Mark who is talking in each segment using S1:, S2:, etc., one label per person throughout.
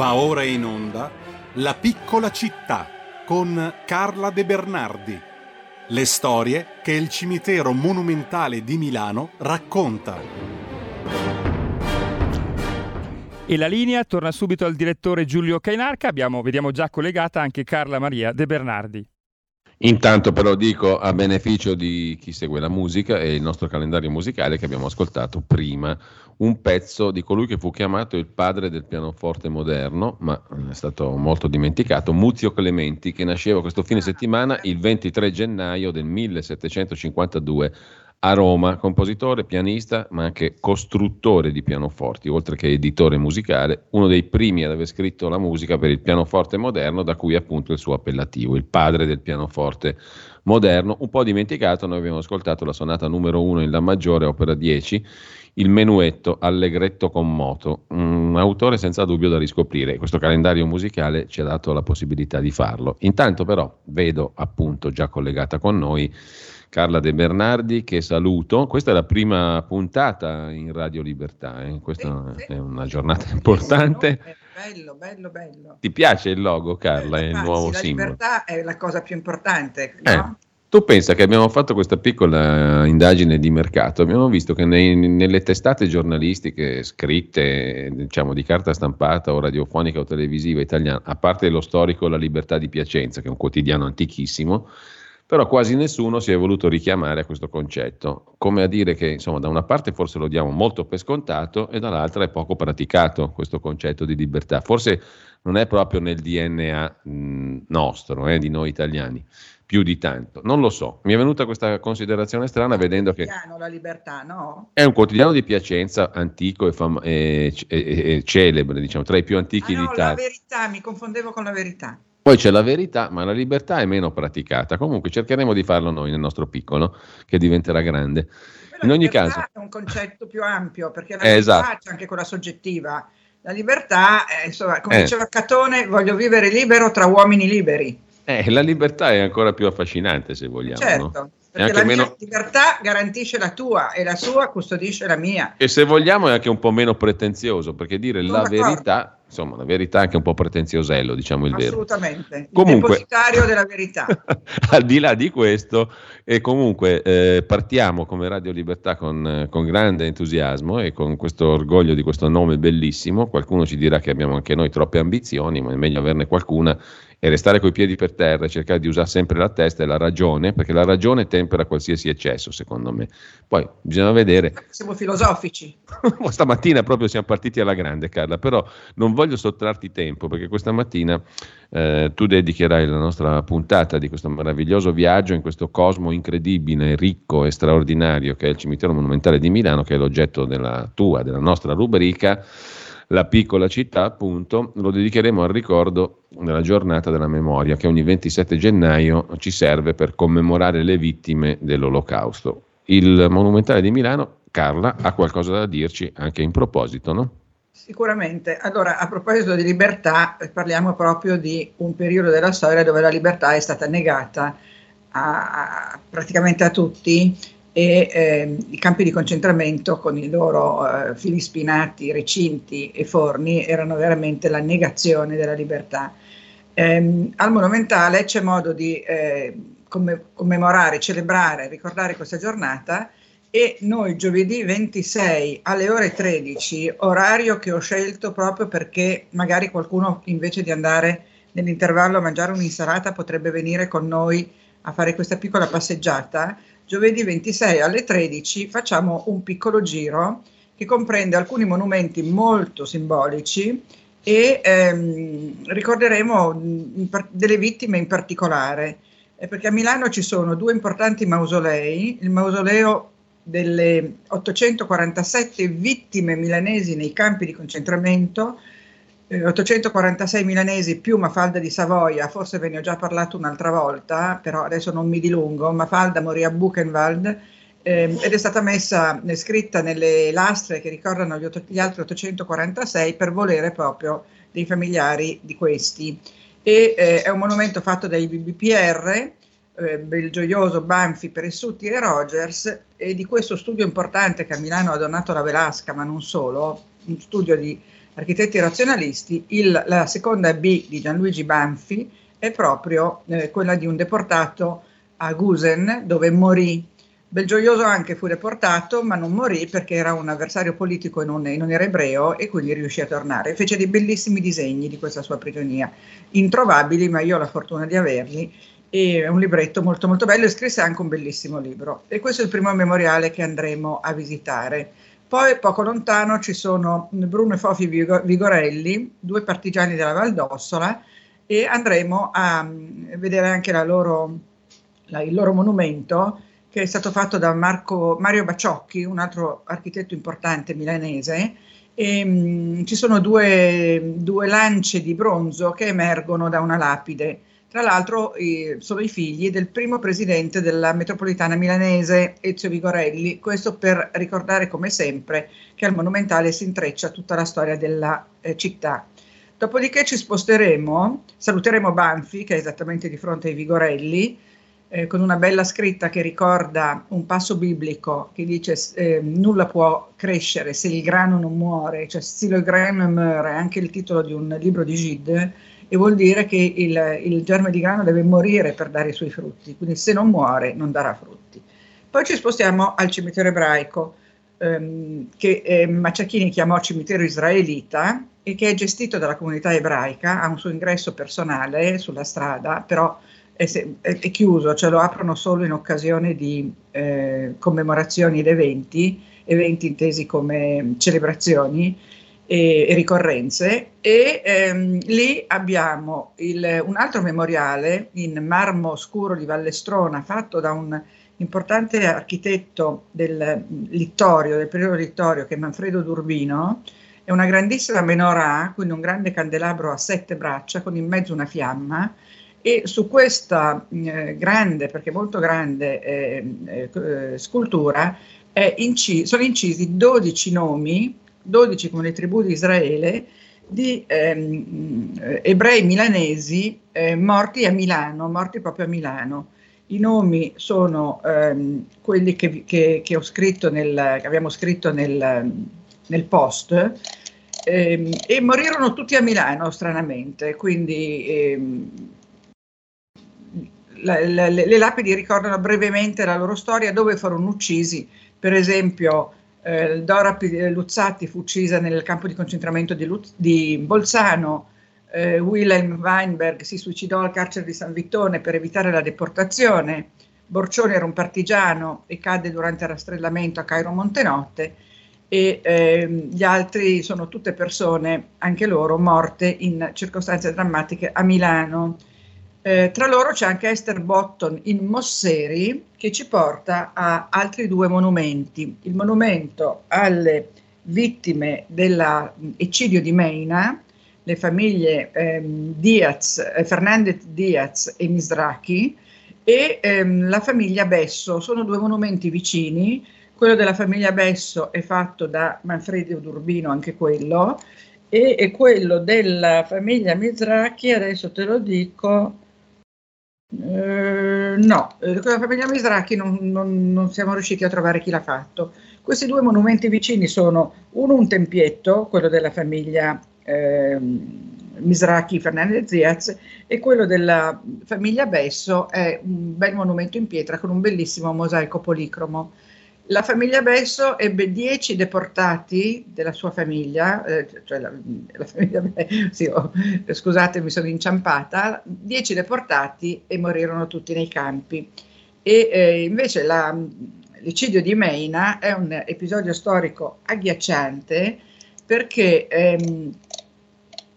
S1: Va ora in onda La piccola città con Carla De Bernardi. Le storie che il cimitero monumentale di Milano racconta.
S2: E la linea torna subito al direttore Giulio Cainarca, abbiamo, vediamo già collegata anche Carla Maria De Bernardi.
S3: Intanto però dico a beneficio di chi segue la musica e il nostro calendario musicale che abbiamo ascoltato prima un pezzo di colui che fu chiamato il padre del pianoforte moderno, ma è stato molto dimenticato, Muzio Clementi, che nasceva questo fine settimana il 23 gennaio del 1752 a Roma, compositore, pianista, ma anche costruttore di pianoforti, oltre che editore musicale, uno dei primi ad aver scritto la musica per il pianoforte moderno, da cui appunto il suo appellativo, il padre del pianoforte moderno, un po' dimenticato, noi abbiamo ascoltato la sonata numero 1 in La maggiore, opera 10, il menuetto Allegretto con moto, un autore senza dubbio da riscoprire. Questo calendario musicale ci ha dato la possibilità di farlo. Intanto però vedo appunto già collegata con noi Carla De Bernardi che saluto. Questa è la prima puntata in Radio Libertà, eh? questa sì, è una giornata importante.
S4: Bello, bello, bello.
S3: Ti piace il logo Carla,
S4: eh,
S3: è il nuovo
S4: la
S3: simbolo?
S4: La libertà è la cosa più importante,
S3: no? Eh. Tu pensa che abbiamo fatto questa piccola indagine di mercato, abbiamo visto che nei, nelle testate giornalistiche scritte, diciamo di carta stampata o radiofonica o televisiva italiana, a parte lo storico La Libertà di Piacenza, che è un quotidiano antichissimo, però quasi nessuno si è voluto richiamare a questo concetto, come a dire che insomma da una parte forse lo diamo molto per scontato e dall'altra è poco praticato questo concetto di libertà, forse non è proprio nel DNA mh, nostro, eh, di noi italiani, più di tanto, non lo so, mi è venuta questa considerazione strana vedendo che...
S4: La libertà, no?
S3: È un quotidiano di Piacenza antico e, fam- e, e, e celebre, diciamo, tra i più antichi
S4: ah, no,
S3: d'Italia.
S4: La verità, mi confondevo con la verità.
S3: Poi c'è la verità, ma la libertà è meno praticata. Comunque cercheremo di farlo noi nel nostro piccolo, che diventerà grande.
S4: Però
S3: In ogni caso...
S4: È un concetto più ampio, perché la
S3: Eh,
S4: libertà
S3: esatto.
S4: c'è anche quella soggettiva. La libertà, eh, insomma, come
S3: Eh.
S4: diceva Catone, voglio vivere libero tra uomini liberi.
S3: Eh, la libertà è ancora più affascinante, se vogliamo.
S4: certo,
S3: no?
S4: perché
S3: anche
S4: la
S3: meno-
S4: libertà garantisce la tua e la sua custodisce la mia.
S3: E se vogliamo è anche un po' meno pretenzioso, perché dire
S4: Sono
S3: la
S4: d'accordo.
S3: verità, insomma, la verità è anche un po' pretenziosello, diciamo il vero.
S4: Assolutamente. Il
S3: Comunque-
S4: depositario della verità.
S3: Al di là di questo, e comunque eh, partiamo come Radio Libertà con, con grande entusiasmo e con questo orgoglio di questo nome bellissimo. Qualcuno ci dirà che abbiamo anche noi troppe ambizioni, ma è meglio averne qualcuna e restare coi piedi per terra e cercare di usare sempre la testa e la ragione, perché la ragione tempera qualsiasi eccesso, secondo me. Poi bisogna vedere.
S4: Siamo filosofici.
S3: Stamattina proprio siamo partiti alla grande, Carla, però non voglio sottrarti tempo perché questa mattina eh, tu dedicherai la nostra puntata di questo meraviglioso viaggio in questo cosmo incredibile, ricco e straordinario che è il cimitero monumentale di Milano, che è l'oggetto della tua, della nostra rubrica. La piccola città, appunto, lo dedicheremo al ricordo della giornata della memoria che ogni 27 gennaio ci serve per commemorare le vittime dell'olocausto. Il Monumentale di Milano, Carla, ha qualcosa da dirci anche in proposito, no?
S4: Sicuramente. Allora, a proposito di libertà, parliamo proprio di un periodo della storia dove la libertà è stata negata a, a- praticamente a tutti e ehm, i campi di concentramento con i loro eh, fili spinati, recinti e forni erano veramente la negazione della libertà. Ehm, al Monumentale c'è modo di eh, come- commemorare, celebrare, ricordare questa giornata e noi giovedì 26 alle ore 13, orario che ho scelto proprio perché magari qualcuno invece di andare nell'intervallo a mangiare un'insalata potrebbe venire con noi a fare questa piccola passeggiata. Giovedì 26 alle 13 facciamo un piccolo giro che comprende alcuni monumenti molto simbolici e ehm, ricorderemo par- delle vittime in particolare, eh, perché a Milano ci sono due importanti mausolei, il mausoleo delle 847 vittime milanesi nei campi di concentramento, 846 milanesi più Mafalda di Savoia, forse ve ne ho già parlato un'altra volta, però adesso non mi dilungo, Mafalda morì a Buchenwald ehm, ed è stata messa, è scritta nelle lastre che ricordano gli, otto- gli altri 846 per volere proprio dei familiari di questi. E eh, è un monumento fatto dai BBPR, eh, Belgioioso, Banfi, Peressuti e Rogers e di questo studio importante che a Milano ha donato la Velasca, ma non solo, un studio di architetti razionalisti, il, la seconda B di Gianluigi Banfi è proprio eh, quella di un deportato a Gusen dove morì. Belgioioso anche fu deportato, ma non morì perché era un avversario politico e non, non, era ebreo e quindi riuscì a tornare. Fece dei bellissimi disegni di questa sua prigionia, introvabili, ma io ho la fortuna di averli. E un libretto molto molto bello e scrisse anche un bellissimo libro. E questo è il primo memoriale che andremo a visitare. Poi poco lontano ci sono Bruno e Fofi Vigorelli, due partigiani della Val d'Ossola, e andremo a mm, vedere anche loro, la, il loro monumento che è stato fatto da Marco, Mario Baciocchi, un altro architetto importante milanese, e mh, mm, ci sono due, due, lance di bronzo che emergono da una lapide. Tra l'altro eh, sono i figli del primo presidente della metropolitana milanese, Ezio Vigorelli, questo per ricordare come sempre che al Monumentale si intreccia tutta la storia della eh, città. Dopodiché ci sposteremo, saluteremo Banfi, che è esattamente di fronte ai Vigorelli, eh, con una bella scritta che ricorda un passo biblico che dice eh, nulla può crescere se il grano non muore, cioè se grain meurt, è anche il titolo di un libro di Gide, e vuol dire che il, il germe di grano deve morire per dare i suoi frutti, quindi se non muore non darà frutti. Poi ci spostiamo al cimitero ebraico, ehm, che eh, Macciachini chiamò cimitero israelita, e che è gestito dalla comunità ebraica, ha un suo ingresso personale sulla strada, però è, è, è chiuso, cioè lo aprono solo in occasione di eh, commemorazioni ed eventi, eventi intesi come celebrazioni e, e ricorrenze, e ehm, lì abbiamo il, un altro memoriale in marmo scuro di Vallestrona fatto da un importante architetto del Littorio, del periodo Littorio, che è Manfredo Durbino, è una grandissima menorah, quindi un grande candelabro a sette braccia con in mezzo una fiamma. E su questa eh, grande, perché molto grande eh, eh, scultura inci- sono incisi 12 nomi, 12 come le tribù di Israele, di ehm, ebrei milanesi eh, morti a Milano, morti proprio a Milano. I nomi sono ehm, quelli che, che, che, scritto nel, che abbiamo scritto nel, nel post ehm, e morirono tutti a Milano stranamente, quindi ehm, la, la, le lapidi ricordano brevemente la loro storia, dove furono uccisi, per esempio eh, Dora Luzzatti fu uccisa nel campo di concentramento di, Luz, di Bolzano, eh, Wilhelm Weinberg si suicidò al carcere di San Vittone per evitare la deportazione, Borcione era un partigiano e cadde durante il rastrellamento a Cairo Montenotte e eh, gli altri sono tutte persone, anche loro, morte in circostanze drammatiche a Milano. Eh, tra loro c'è anche Esther Botton in Mosseri che ci porta a altri due monumenti. Il monumento alle vittime dell'eccidio di Meina, le famiglie ehm, Diaz, eh, Fernandez Diaz e Misrachi, e ehm, la famiglia Besso. Sono due monumenti vicini quello della famiglia Besso è fatto da Manfredo Durbino, anche quello, e, e quello della famiglia Mizrachi, adesso te lo dico, eh, no, eh, con la famiglia Mizrachi non, non, non, siamo riusciti a trovare chi l'ha fatto. Questi due monumenti vicini sono uno un tempietto, quello della famiglia eh, Misrachi Fernandez Ziaz, e quello della famiglia Besso è un bel monumento in pietra con un bellissimo mosaico policromo. La famiglia Besso ebbe dieci deportati della sua famiglia, eh, cioè la, la famiglia sì, oh, scusate mi sono inciampata, dieci deportati e morirono tutti nei campi. E eh, invece la, l'eccidio di Meina è un episodio storico agghiacciante perché ehm,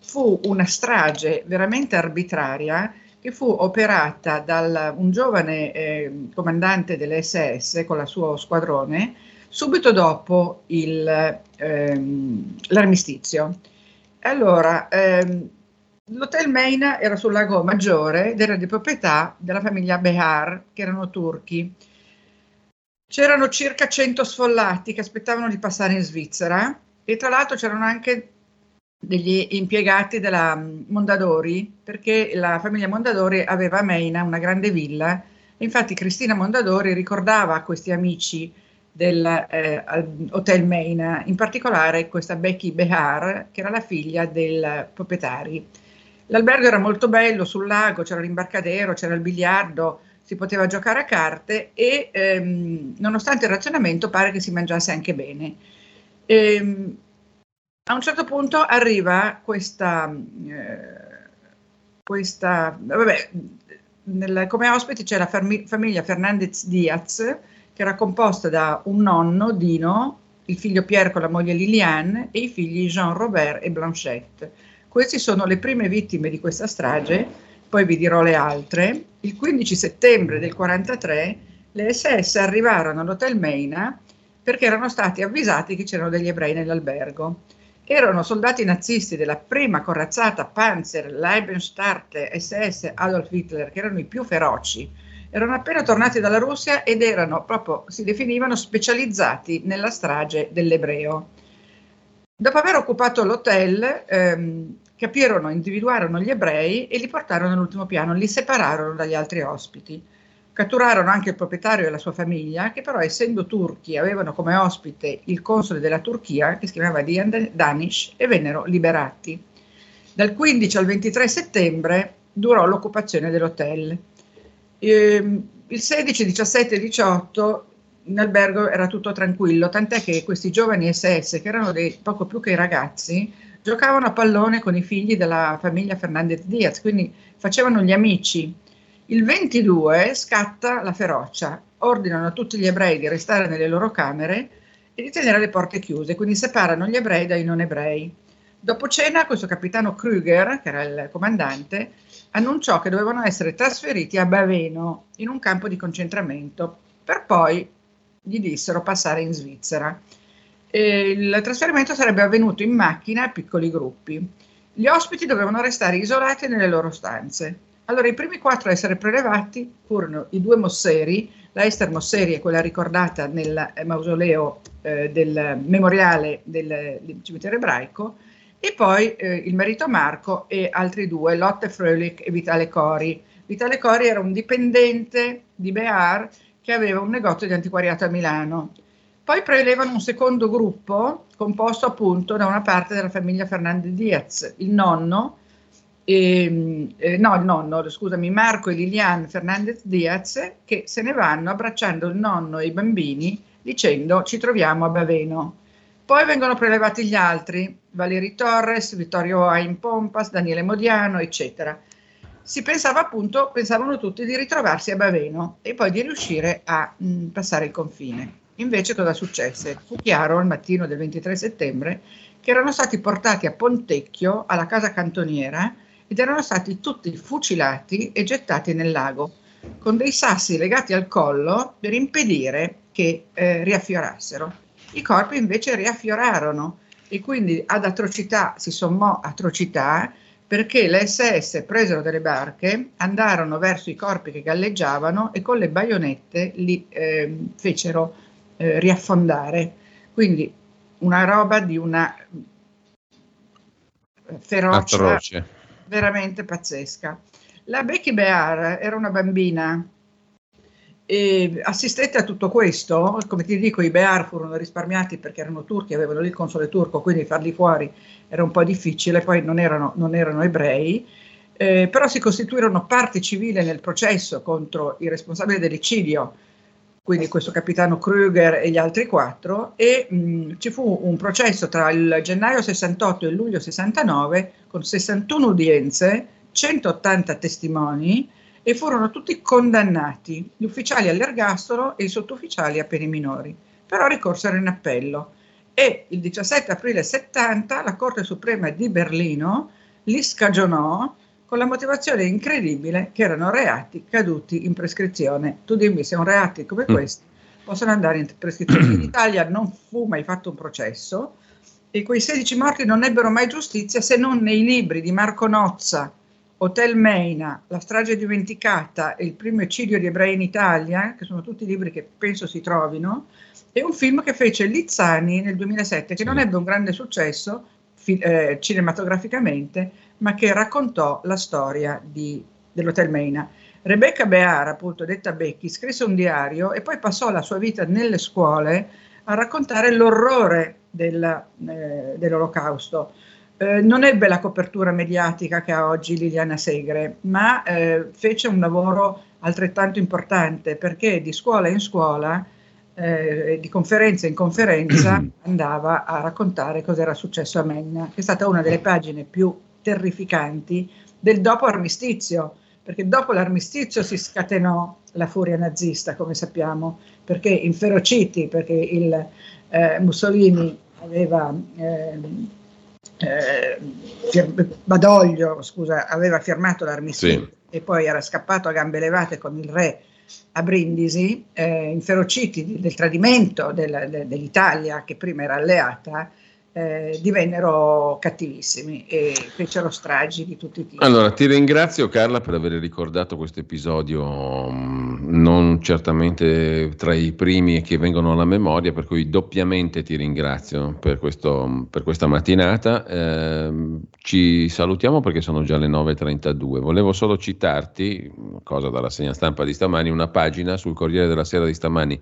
S4: fu una strage veramente arbitraria che fu operata da un giovane eh, comandante dell'SS con il suo squadrone subito dopo il, ehm, l'armistizio. Allora, ehm, l'hotel Meina era sul lago Maggiore ed era di proprietà della famiglia Behar, che erano turchi. C'erano circa 100 sfollati che aspettavano di passare in Svizzera e tra l'altro c'erano anche degli impiegati della Mondadori, perché la famiglia Mondadori aveva a Meina una grande villa. Infatti Cristina Mondadori ricordava questi amici del eh, Meina, in particolare questa Becky Behar, che era la figlia del proprietario. L'albergo era molto bello sul lago, c'era l'imbarcadero, c'era il biliardo, si poteva giocare a carte e ehm, nonostante il razionamento pare che si mangiasse anche bene. Ehm, a un certo punto arriva questa, eh, questa vabbè, nel, come ospite c'è la fami- famiglia Fernandez Diaz, che era composta da un nonno, Dino, il figlio Pierre con la moglie Liliane e i figli Jean Robert e Blanchette. Queste sono le prime vittime di questa strage, poi vi dirò le altre. Il 15 settembre del 1943 le SS arrivarono all'Hotel Meina perché erano stati avvisati che c'erano degli ebrei nell'albergo. Erano soldati nazisti della prima corazzata Panzer Leibenstarter SS Adolf Hitler, che erano i più feroci. Erano appena tornati dalla Russia ed erano proprio, si definivano specializzati nella strage dell'ebreo. Dopo aver occupato l'hotel, ehm, capirono, individuarono gli ebrei e li portarono all'ultimo piano, li separarono dagli altri ospiti. Catturarono anche il proprietario e la sua famiglia, che però essendo turchi avevano come ospite il console della Turchia, che si chiamava Dian Danish, e vennero liberati. Dal 15 al 23 settembre durò l'occupazione dell'hotel. Ehm, il 16, 17 e 18 in albergo era tutto tranquillo, tant'è che questi giovani SS, che erano dei, poco più che i ragazzi, giocavano a pallone con i figli della famiglia Fernandez Diaz, quindi facevano gli amici. Il 22 scatta la ferocia, ordinano a tutti gli ebrei di restare nelle loro camere e di tenere le porte chiuse, quindi separano gli ebrei dai non ebrei. Dopo cena, questo capitano Krüger, che era il comandante, annunciò che dovevano essere trasferiti a Baveno, in un campo di concentramento, per poi, gli dissero, passare in Svizzera il trasferimento sarebbe avvenuto in macchina a piccoli gruppi. Gli ospiti dovevano restare isolati nelle loro stanze. Allora, i primi quattro a essere prelevati furono i due Mosseri, la Esther Mosseri è quella ricordata nel mausoleo eh, del memoriale del, del, cimitero ebraico, e poi eh, il marito Marco e altri due, Lotte Fröhlich e Vitale Cori. Vitale Cori era un dipendente di Bear che aveva un negozio di antiquariato a Milano. Poi prelevano un secondo gruppo composto appunto da una parte della famiglia Fernandez Diaz, il nonno, e, eh, no, il nonno, scusami, Marco e Liliane Fernandez Diaz, che se ne vanno abbracciando il nonno e i bambini dicendo ci troviamo a Baveno. Poi vengono prelevati gli altri, Valeri Torres, Vittorio Ain Pompas, Daniele Modiano, eccetera. Si pensava appunto, pensavano tutti di ritrovarsi a Baveno e poi di riuscire a mh, mm, passare il confine. Invece cosa successe? Fu chiaro al mattino del 23 settembre che erano stati portati a Pontecchio, alla casa cantoniera, ed erano stati tutti fucilati e gettati nel lago, con dei sassi legati al collo per impedire che eh, riaffiorassero. I corpi invece riaffiorarono e quindi ad atrocità si sommò atrocità perché le SS presero delle barche, andarono verso i corpi che galleggiavano e con le baionette li eh, fecero eh, riaffondare. Quindi una roba di una ferocia Atroce. Veramente pazzesca. La Becky Bear era una bambina e assistette a tutto questo, come ti dico, i Bear furono risparmiati perché erano turchi, avevano lì il console turco, quindi farli fuori era un po' difficile, poi non erano, non erano ebrei, eh, però si costituirono parte civile nel processo contro i responsabili dell'eccidio quindi questo capitano Krüger e gli altri quattro, e mh, ci fu un processo tra il gennaio 68 e il luglio 69 con 61 udienze, 180 testimoni e furono tutti condannati, gli ufficiali all'ergastolo e i sottufficiali a pene minori, però ricorsero in appello e il 17 aprile 70 la Corte Suprema di Berlino li scagionò con la motivazione incredibile che erano reati caduti in prescrizione. Tu dimmi se un reati come mm. questi possono andare in prescrizione. In Italia non fu mai fatto un processo e quei 16 morti non ebbero mai giustizia se non nei libri di Marco Nozza, Hotel Meina, La strage dimenticata e Il primo eccidio di ebrei in Italia, che sono tutti libri che penso si trovino, e un film che fece Lizzani nel 2007, che non ebbe un grande successo eh, cinematograficamente, ma che raccontò la storia di, dell'Hotel Meina. Rebecca Bear, appunto detta Becky, scrisse un diario e poi passò la sua vita nelle scuole a raccontare l'orrore della, eh, dell'olocausto. Eh, non ebbe la copertura mediatica che ha oggi Liliana Segre, ma eh, fece un lavoro altrettanto importante perché di scuola in scuola, eh, di conferenza in conferenza, andava a raccontare cosa era successo a Menna, che è stata una delle pagine più terrificanti del dopo armistizio, perché dopo l'armistizio si scatenò la furia nazista, come sappiamo, perché inferociti, perché il eh, Mussolini aveva eh, eh, Badoglio scusa, aveva firmato l'armistizio sì. e poi era scappato a gambe levate con il re a Brindisi, eh, inferociti del tradimento del, de, dell'Italia che prima era alleata, eh, divennero cattivissimi e fecero stragi di tutti i tipi.
S3: Allora, ti ringrazio Carla per aver ricordato questo episodio, mm, non certamente tra i primi che vengono alla memoria, per cui doppiamente ti ringrazio per, questo, per questa mattinata. Eh, ci salutiamo perché sono già le 9.32. Volevo solo citarti, cosa dalla segna stampa di stamani, una pagina sul Corriere della Sera di stamani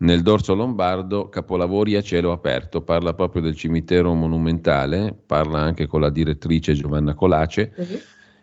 S3: nel dorso lombardo, capolavori a cielo aperto, parla proprio del cimitero monumentale, parla anche con la direttrice Giovanna Colace uh-huh.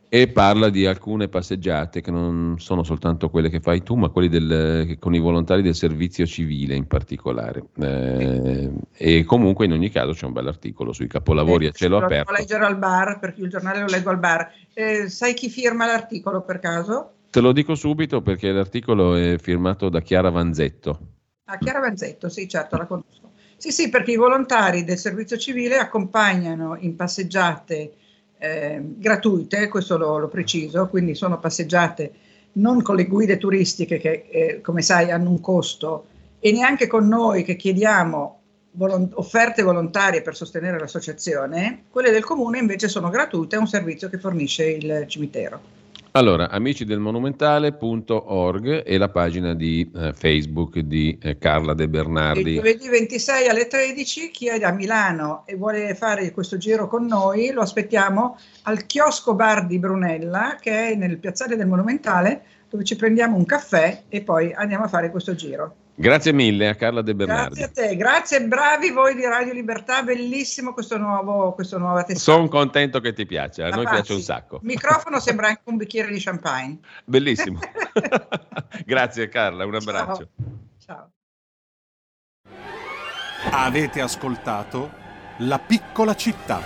S3: e parla di alcune passeggiate che non sono soltanto quelle che fai tu, ma quelle del, con i volontari del servizio civile in particolare. Eh, e comunque in ogni caso c'è un bell'articolo sui capolavori eh, a cielo lo aperto.
S4: Lo leggerò al bar, perché il giornale lo leggo al bar. Eh, sai chi firma l'articolo per caso?
S3: Te lo dico subito perché l'articolo è firmato da Chiara Vanzetto.
S4: Ah, Chiara Vanzetto, sì, certo, la conosco. Sì, sì, perché i volontari del servizio civile accompagnano in passeggiate eh, gratuite, questo lo, lo, preciso, quindi sono passeggiate non con le guide turistiche che, eh, come sai, hanno un costo e neanche con noi che chiediamo volo- offerte volontarie per sostenere l'associazione, quelle del comune invece sono gratuite, è un servizio che fornisce il cimitero.
S3: Allora, amici del monumentale.org e la pagina di eh, Facebook di eh, Carla De Bernardi.
S4: Il giovedì 26 alle 13, chi è da Milano e vuole fare questo giro con noi, lo aspettiamo al chiosco bar di Brunella, che è nel piazzale del Monumentale, dove ci prendiamo un caffè e poi andiamo a fare questo giro.
S3: Grazie mille a Carla De Bernardi.
S4: Grazie a te, grazie, bravi voi di Radio Libertà, bellissimo questo nuovo, questo nuovo testata.
S3: Sono contento che ti piaccia, a noi piace un sacco.
S4: Il microfono sembra anche un bicchiere di champagne.
S3: Bellissimo. grazie Carla, un abbraccio.
S4: Ciao. Ciao.
S1: Avete ascoltato La piccola città.